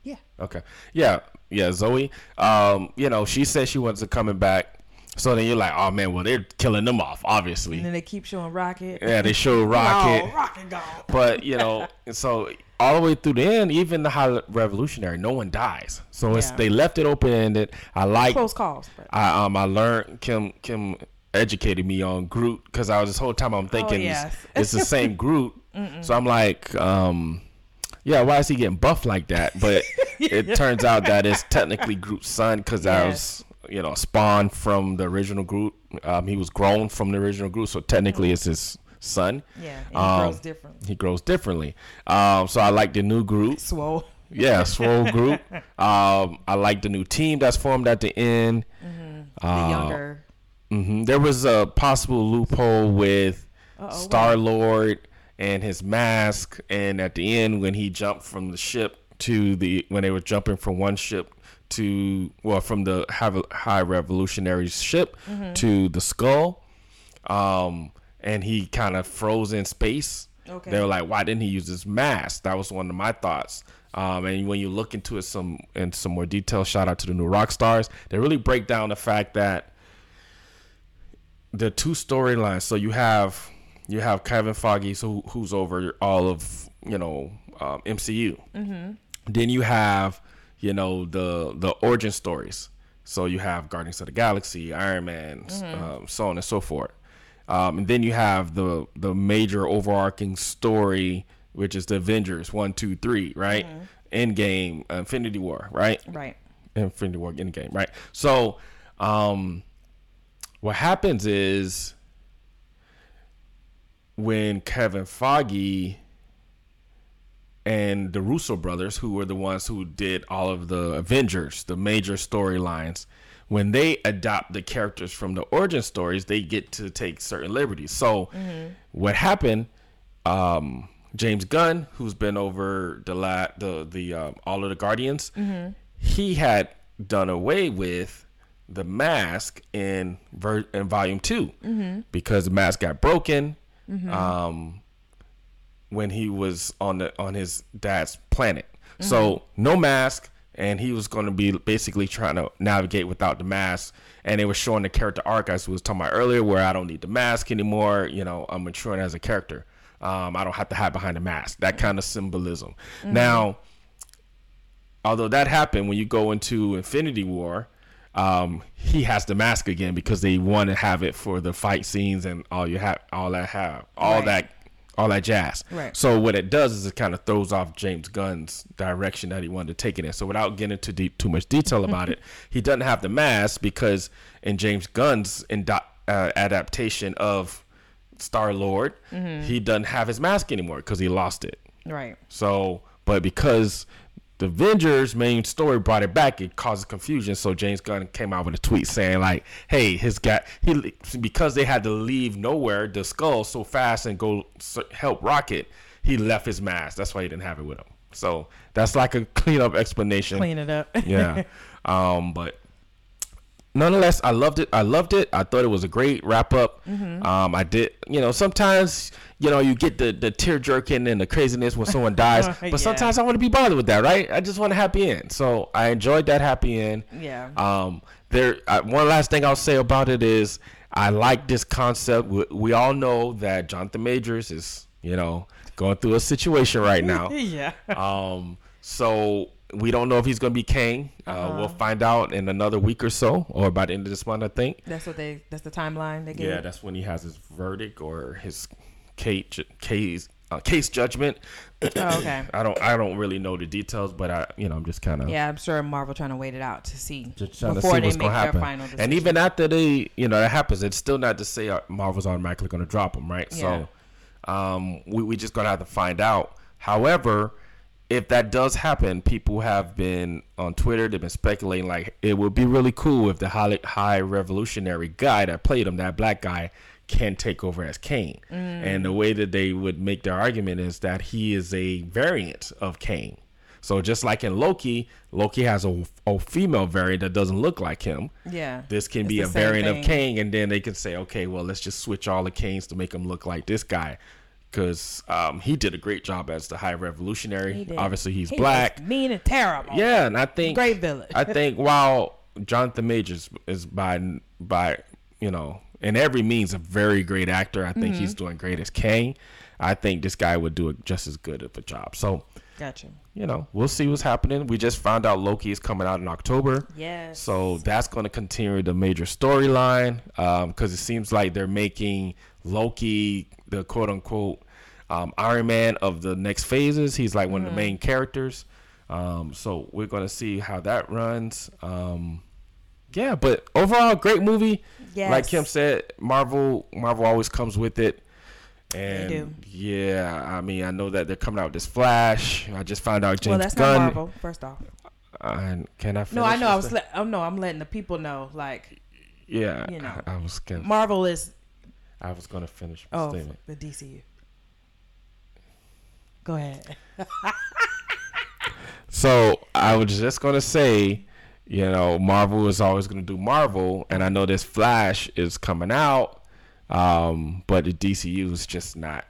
yeah. Okay. Yeah, yeah, Zoe. Um, you know, she said she wasn't coming back. So then you're like, oh man, well they're killing them off, obviously. And then they keep showing Rocket. Yeah, they show Rocket. Oh, Rocket gone. But you know, so all the way through the end, even the High Revolutionary, no one dies. So it's Yeah. they left it open ended. I like. Close calls. But. I um I learned Kim Kim educated me on Groot because I was this whole time I'm thinking yes. it's, it's the same Groot. so I'm like, um, yeah, why is he getting buff like that? But it turns out that it's technically Groot's son because I was you know spawned from the original Groot. Um, he was grown from the original Groot, so technically it's his son. Yeah, he Um, grows different. He grows differently. Um, so I like the new Groot. Swole. Yeah, Swole Groot. Um, I like the new team that's formed at the end. The Uh, younger. Hmm There was a possible loophole with Star Lord and his mask, and at the end when he jumped from the ship to the when they were jumping from one ship to well from the High High Revolutionary ship Mm-hmm. to the skull, um, and he kind of froze in space. Okay. They were like, why didn't he use his mask? That was one of my thoughts. Um, and when you look into it some in some more detail, shout out to the new rock stars. They really break down the fact that the two storylines. So you have you have Kevin Feige, so who's over all of you know um, MCU. Mm-hmm. Then you have you know the the origin stories. So you have Guardians of the Galaxy, Iron Man, um, so on and so forth. Um, and then you have the the major overarching story, which is the Avengers one, two, three, right? Endgame, Infinity War, right? Right. Infinity War Endgame, right? So, um, what happens is when Kevin Feige and the Russo brothers, who were the ones who did all of the Avengers, the major storylines, when they adopt the characters from the origin stories, they get to take certain liberties. So, what happened? Um, James Gunn, who's been over the la- the the um, all of the Guardians, he had done away with the mask in ver- in volume 2 mm-hmm. because the mask got broken. Mm-hmm. Um, when he was on the on his dad's planet. So mm-hmm. no mask, and he was going to be basically trying to navigate without the mask. And it was showing the character arc as we was talking about earlier, where I don't need the mask anymore. You know, I'm maturing as a character. Um, I don't have to hide behind a mask. That kind of symbolism. Now, although that happened when you go into Infinity War, um, he has the mask again because they want to have it for the fight scenes and all you have, all that have, all Right. that, all that jazz. Right. So what it does is it kind of throws off James Gunn's direction that he wanted to take it in. So without getting into deep, too much detail about it, he doesn't have the mask because in James Gunn's uh, adaptation of Star Lord, he doesn't have his mask anymore because he lost it. Right. So, but because the Avengers main story brought it back. It caused confusion. So James Gunn came out with a tweet saying like, "Hey, his guy he because they had to leave nowhere the skull so fast and go help Rocket, he left his mask. That's why he didn't have it with him. So that's like a clean up explanation. Clean it up. yeah. Um, but nonetheless, I loved it. I loved it. I thought it was a great wrap up. Mm-hmm. Um, I did, you know, sometimes, you know, you get the, the tear jerking and the craziness when someone dies, Yeah. but sometimes I want to be bothered with that, right? I just want a happy end. So I enjoyed that happy end. Yeah. Um, there, uh, one last thing I'll say about it is I like this concept. We, we all know that Jonathan Majors is, you know, going through a situation right now. yeah. Um, so we don't know if he's going to be Kang. Uh, Uh-huh. We'll find out in another week or so, or by the end of this month, I think. That's what they. That's the timeline they gave. Yeah, that's when he has his verdict or his case case uh, case judgment. Oh, okay. I don't I don't really know the details, but I you know I'm just kind of Yeah, I'm sure Marvel trying to wait it out to see trying to before see they what's make their happen. final decision. And even after they you know that happens, it's still not to say uh, Marvel's automatically going to drop him, right? So um, we we just gonna have to find out. However, if that does happen, people have been on Twitter. They've been speculating like it would be really cool if the high, high revolutionary guy that played him, that black guy, can take over as Kang. And the way that they would make their argument is that he is a variant of Kang. So just like in Loki, Loki has a, a female variant that doesn't look like him. yeah, This can be a variant thing. of Kang, and then they can say, okay, well, let's just switch all the Kangs to make him look like this guy, because um, he did a great job as the High Revolutionary. He. Obviously, he's He black. mean and terrible. Yeah, and I think Great villain. I think while Jonathan Majors is by by you know in every means a very great actor, I think he's Mm-hmm. doing great as Kang. I think this guy would do just as good of a job. So Gotcha. you know, we'll see what's happening. We just found out Loki is coming out in October. Yes. So that's going to continue the major storyline because it seems like they're making Loki the quote unquote um, Iron Man of the next phases. He's like one of the main characters. Um, so we're going to see how that runs. Um, yeah, but overall, great movie. Like Kim said, Marvel Marvel always comes with it. And do. yeah, I mean, I know that they're coming out with this Flash. I just found out James well, that's Gunn. not Marvel. First off, Uh, can I? No, I know. I was. Let, oh no, I'm letting the people know. Like Yeah, you know. I, I was gonna, Marvel is. I was gonna finish my Oh, statement. the DCU. Go ahead. So I was just gonna say, you know, Marvel is always gonna do Marvel, and I know this Flash is coming out, um, but the DCU is just not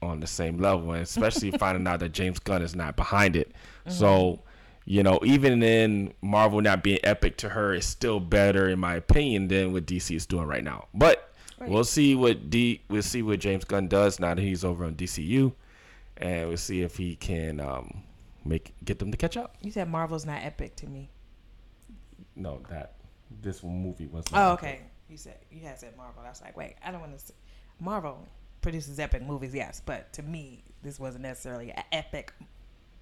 on the same level, and especially finding out that James Gunn is not behind it. So, you know, even in Marvel not being epic to her, it's still better in my opinion than what DC is doing right now. But we'll see what D we'll see what James Gunn does now that he's over on DCU, and we'll see if he can um, make get them to catch up. You said Marvel's not epic to me. No, that this movie was. Oh, okay. You said you had said Marvel. I was like, wait, I don't want to. Marvel produces epic movies, yes, but to me, this wasn't necessarily an epic,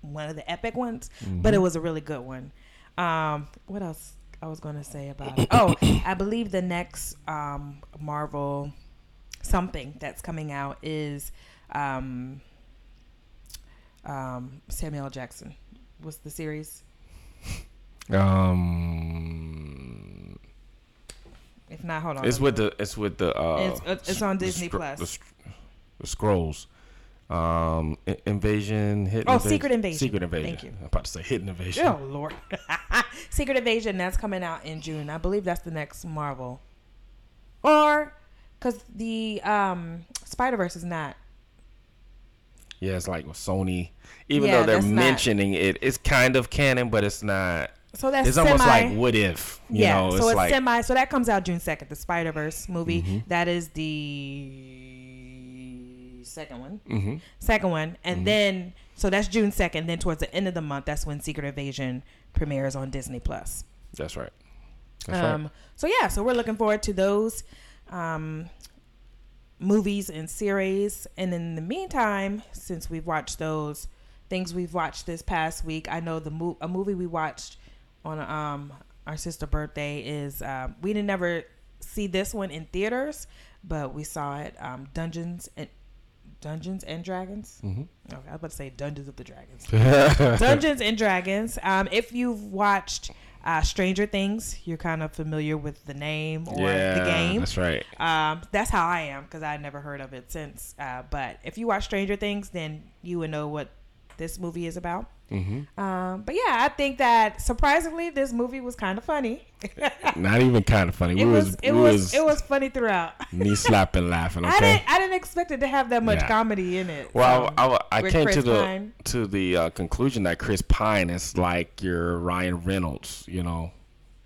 one of the epic ones, but it was a really good one. Um, what else I was going to say about it? Oh, I believe the next um, Marvel something that's coming out is um, um, Samuel L. Jackson. What's the series? Um, If not, hold on. it's with the it's with the uh, It's- it's on the Disney scr- Plus. The, the scrolls. Um, invasion, hidden. Oh, invasion? Secret Invasion. Secret invasion. Thank you. I'm about to say hidden invasion. Oh Lord, Secret Invasion that's coming out in June. I believe that's the next Marvel, or because the um, Spider Verse is not. Yeah, it's like with Sony. Even Yeah, though they're that's not- mentioning it, it's kind of canon, but it's not. So that's It's almost like what if? You yeah, know, so it's, it's like semi. So that comes out June second. The Spider Verse movie. Mm-hmm. That is the second one. hmm Second one, and then so that's June second. Then towards the end of the month, that's when Secret Invasion premieres on Disney Plus. that's right. That's um, right. So yeah, so we're looking forward to those um, movies and series. And in the meantime, since we've watched those things we've watched this past week, I know the mo- a movie we watched on um, our sister birthday is um, we didn't never see this one in theaters, but we saw it um, Dungeons and Dungeons and Dragons. Mhm. Okay, I was about to say Dungeons of the Dragons. Dungeons and Dragons. Um, if you've watched uh, Stranger Things, you're kind of familiar with the name or yeah, the game. That's right. Um, that's how I am because I never heard of it since. Uh, but if you watch Stranger Things, then you would know what this movie is about. Hmm Um, but yeah, I think that surprisingly, this movie was kind of funny. Not even kind of funny. it we was, was, it was, was, it was funny throughout. knee slapping, laughing. I didn't, I didn't expect it to have that much Yeah. comedy in it. Well, so. I, I, I came Chris to the Pine. to the uh, conclusion that Chris Pine is like your Ryan Reynolds. You know,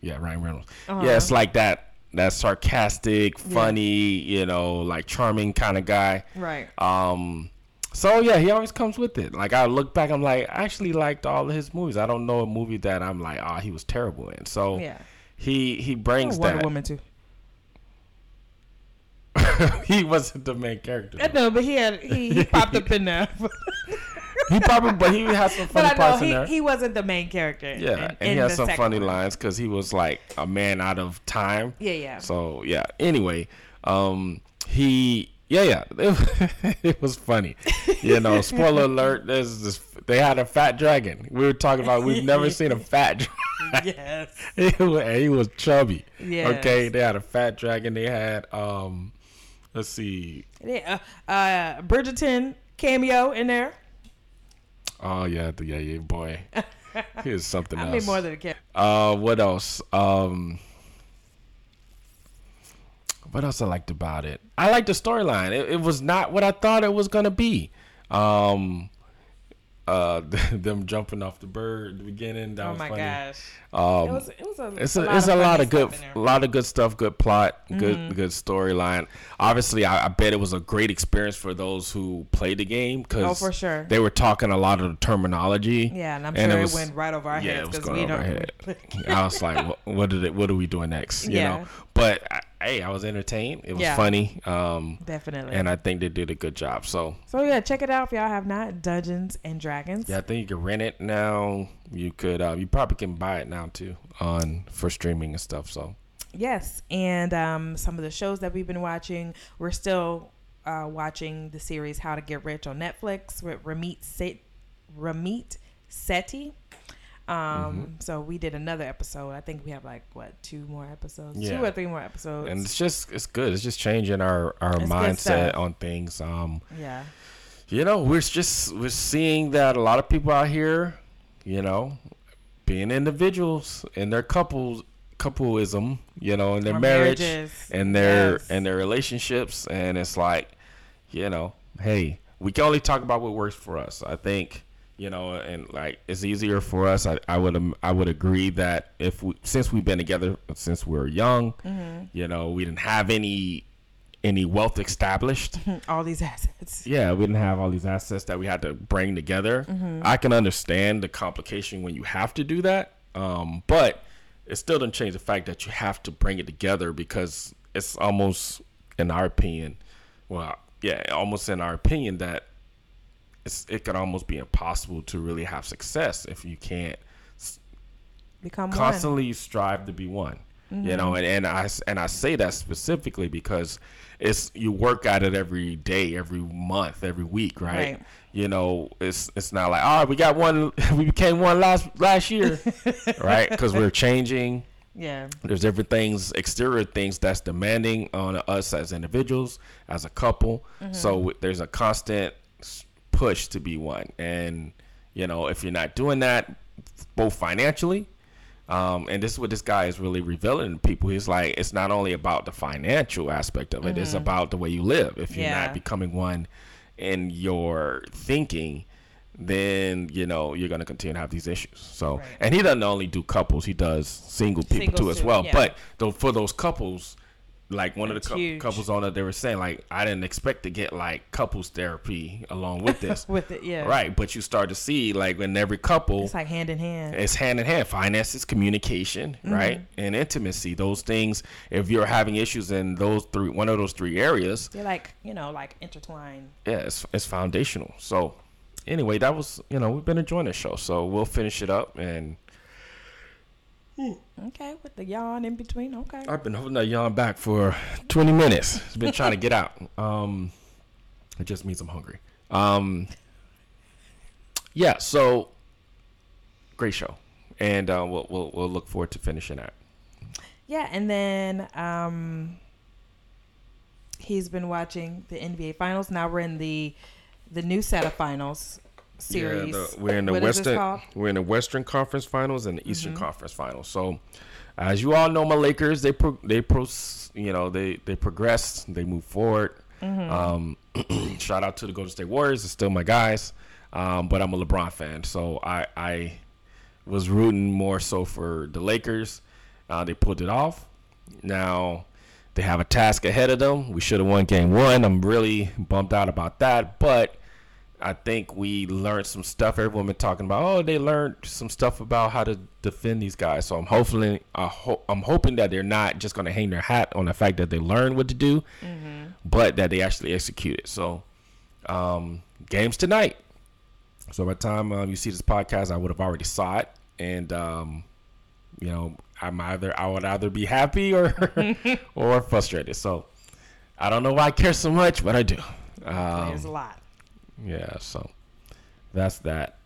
yeah, Ryan Reynolds. Uh-huh. Yeah, it's like that that sarcastic, funny, you know, like charming kind of guy. right. Um, so yeah, he always comes with it. Like I look back, I'm like, I actually liked all of his movies. I don't know a movie that I'm like, oh, he was terrible in. So Yeah. he he Oh, brings Wonder that. Woman too. he wasn't the main character. Uh, No, but he had he, he popped up in there. He probably, but he had some but funny I parts know in there. he, he wasn't the main character. Yeah, in- and in he has the some funny one. lines because he was like a man out of time. Yeah, yeah. So yeah. Anyway, um, he yeah yeah it, it was funny. You know, spoiler alert. There's this. They had a fat dragon. We were talking about. We've never seen a fat dragon. yes. he, was, he was chubby. Yes. Okay. They had a fat dragon. They had um, let's see. Yeah, uh, uh, Bridgerton cameo in there. Oh yeah, the yeah yeah boy. Here's something I else. mean more than a cameo. Uh, what else? Um, what else I liked about it? I liked the storyline. It, it was not what I thought it was gonna be. Um, uh, them jumping off the bird at the beginning. That Oh was my funny. gosh. Um, It was it was a it's a it's of a lot of good stuff a lot of good stuff good plot good Mm-hmm. good storyline obviously I, I bet it was a great experience for those who played the game because Oh, for sure. they were talking a lot of the terminology Yeah, and I'm and sure it it, was- went right over our yeah, heads it because going we don't. our head. I was like, what, what did it? What are we doing next? You Yeah. know. But I, hey, I was entertained. It was Yeah. funny. Um, Definitely. and I think they did a good job. So so yeah, check it out if y'all have not. Dungeons and Dragons. yeah, I think you can rent it now. You could. Uh, you probably can buy it now too on for streaming and stuff. So Yes, and um, some of the shows that we've been watching, we're still uh, watching the series How to Get Rich on Netflix with Ramit Set, Ramit Sethi. Um, Mm-hmm. so we did another episode. I think we have like what two more episodes, Yeah. two or three more episodes. and it's just it's good. It's just changing our our It's mindset on things. Um, yeah, you know, we're just we're seeing that a lot of people out here, you know, being individuals and their couples coupleism, you know, in their Or marriage marriages. and their Yes. and their relationships and it's like, you know, hey, we can only talk about what works for us. I think, you know, and like it's easier for us. I, I would um, I would agree that if we since we've been together since we were young, Mm-hmm. you know, we didn't have any any wealth established all these assets. yeah, we didn't have all these assets that we had to bring together. I can understand the complication when you have to do that, um, but it still doesn't change the fact that you have to bring it together because it's almost, in our opinion, well, yeah, almost in our opinion that it could almost be impossible to really have success if you can't Become one. constantly strive to be one you mm-hmm. know and, and i and i say that specifically because it's you work at it every day every month every week right, Right. you know it's it's not like oh we got one we became one last last year right? Because we're changing. Yeah, there's different things exterior things that's demanding on us as individuals as a couple. Mm-hmm. So there's a constant push to be one and you know if you're not doing that both financially um, and this is what this guy is really revealing to people he's like it's not only about the financial aspect of it it's about the way you live if you're Yeah. not becoming one in your thinking then you know you're going to continue to have these issues so Right. and he doesn't only do couples he does single people Singles too as well yeah. but though for those couples like one of the huge. couples on it they were saying like i didn't expect to get like couples therapy along with this with it. Yeah, right but you start to see like in every couple It's like hand in hand. it's hand in hand finances communication Mm-hmm. right and intimacy those things if you're having issues in those three one of those three areas They're like you know like intertwined. yeah it's, it's foundational so anyway that was you know we've been enjoying the show so we'll finish it up and Okay, with the yawn in between. Okay. i've been holding that yawn back for 20 minutes it's been trying to get out um It just means I'm hungry. Um, yeah. So great show, and uh, we'll, we'll we'll look forward to finishing that. Yeah, and then um, he's been watching the NBA Finals. Now we're in the the new set of finals series. Yeah, the, we're in the What Western we're in the Western Conference Finals and the Eastern Mm-hmm. Conference Finals. So, as you all know, my Lakers they pro, they pro, you know they they progress, they move forward. Mm-hmm. Um, shout out to the Golden State Warriors, they're still my guys. Um, but I'm a LeBron fan, so I I was rooting more so for the Lakers. Uh, they pulled it off. Now they have a task ahead of them. We should have won game one. I'm really bummed out about that, but I think we learned some stuff. Everyone been talking about. Oh, they learned some stuff about how to defend these guys. So I'm hopefully, I ho- I'm hoping that they're not just going to hang their hat on the fact that they learned what to do, but that they actually execute it. So, um, games tonight. So by the time um, you see this podcast, I would have already saw it, and um, you know, I'm either I would either be happy or or frustrated. So I don't know why I care so much, but I do. Um, There's a lot. Yeah, so that's that.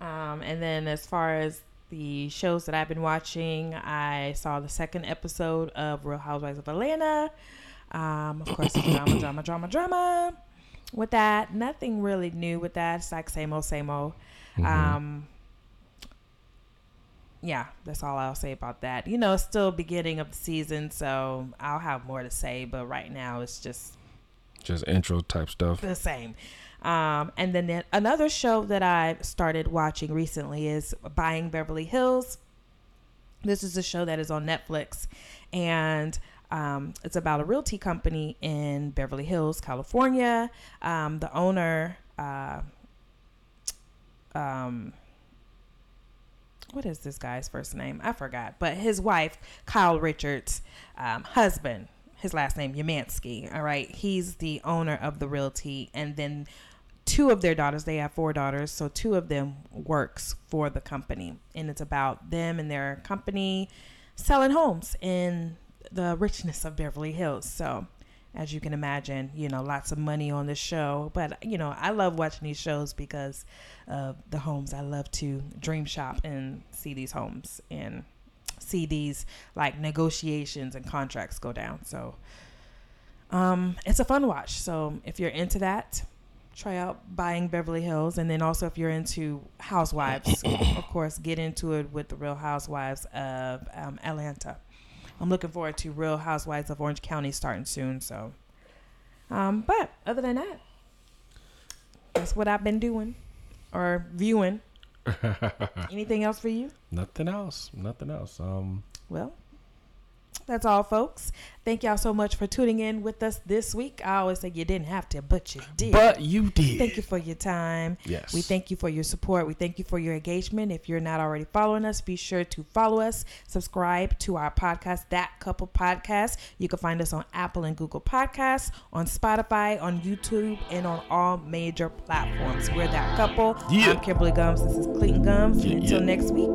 Um, and then as far as the shows that I've been watching, I saw the second episode of Real Housewives of Atlanta. Um, of course, drama, drama, drama, drama. With that, nothing really new with that. It's like same old, same old. Um, yeah, that's all I'll say about that. You know, it's still beginning of the season, so I'll have more to say. But right now, it's just Just intro type stuff. the same. Um, and then another show that I started watching recently is Buying Beverly Hills. This is a show that is on Netflix, and um, it's about a realty company in Beverly Hills, California. Um, the owner, uh, um, what is this guy's first name? I forgot. But his wife, Kyle Richards' um, husband, his last name Umansky. All right, he's the owner of the realty, and then two of their daughters. They have four daughters, so two of them works for the company, and it's about them and their company selling homes in the richness of Beverly Hills. So. As you can imagine, you know, lots of money on this show. But, you know, I love watching these shows because of the homes. I love to dream shop and see these homes and see these like negotiations and contracts go down. So um, it's a fun watch. So if you're into that, try out buying Beverly Hills. And then also if you're into housewives, of course, get into it with the Real Housewives of um, Atlanta. I'm looking forward to Real Housewives of Orange County starting soon. So, um, but other than that, that's what I've been doing or viewing. Anything else for you? Nothing else. Nothing else. Um, Well, that's all, folks. Thank y'all so much for tuning in with us this week. I always say you didn't have to, but you did. but you did. Thank you for your time. Yes. We thank you for your support. We thank you for your engagement. If you're not already following us, be sure to follow us, subscribe to our podcast, That Couple Podcast. You can find us on Apple and Google Podcasts, on Spotify, on YouTube, and on all major platforms. We're That Couple. Yeah. I'm Kimberly Gums. This is Clayton Gums. Yeah, Until yeah. next week.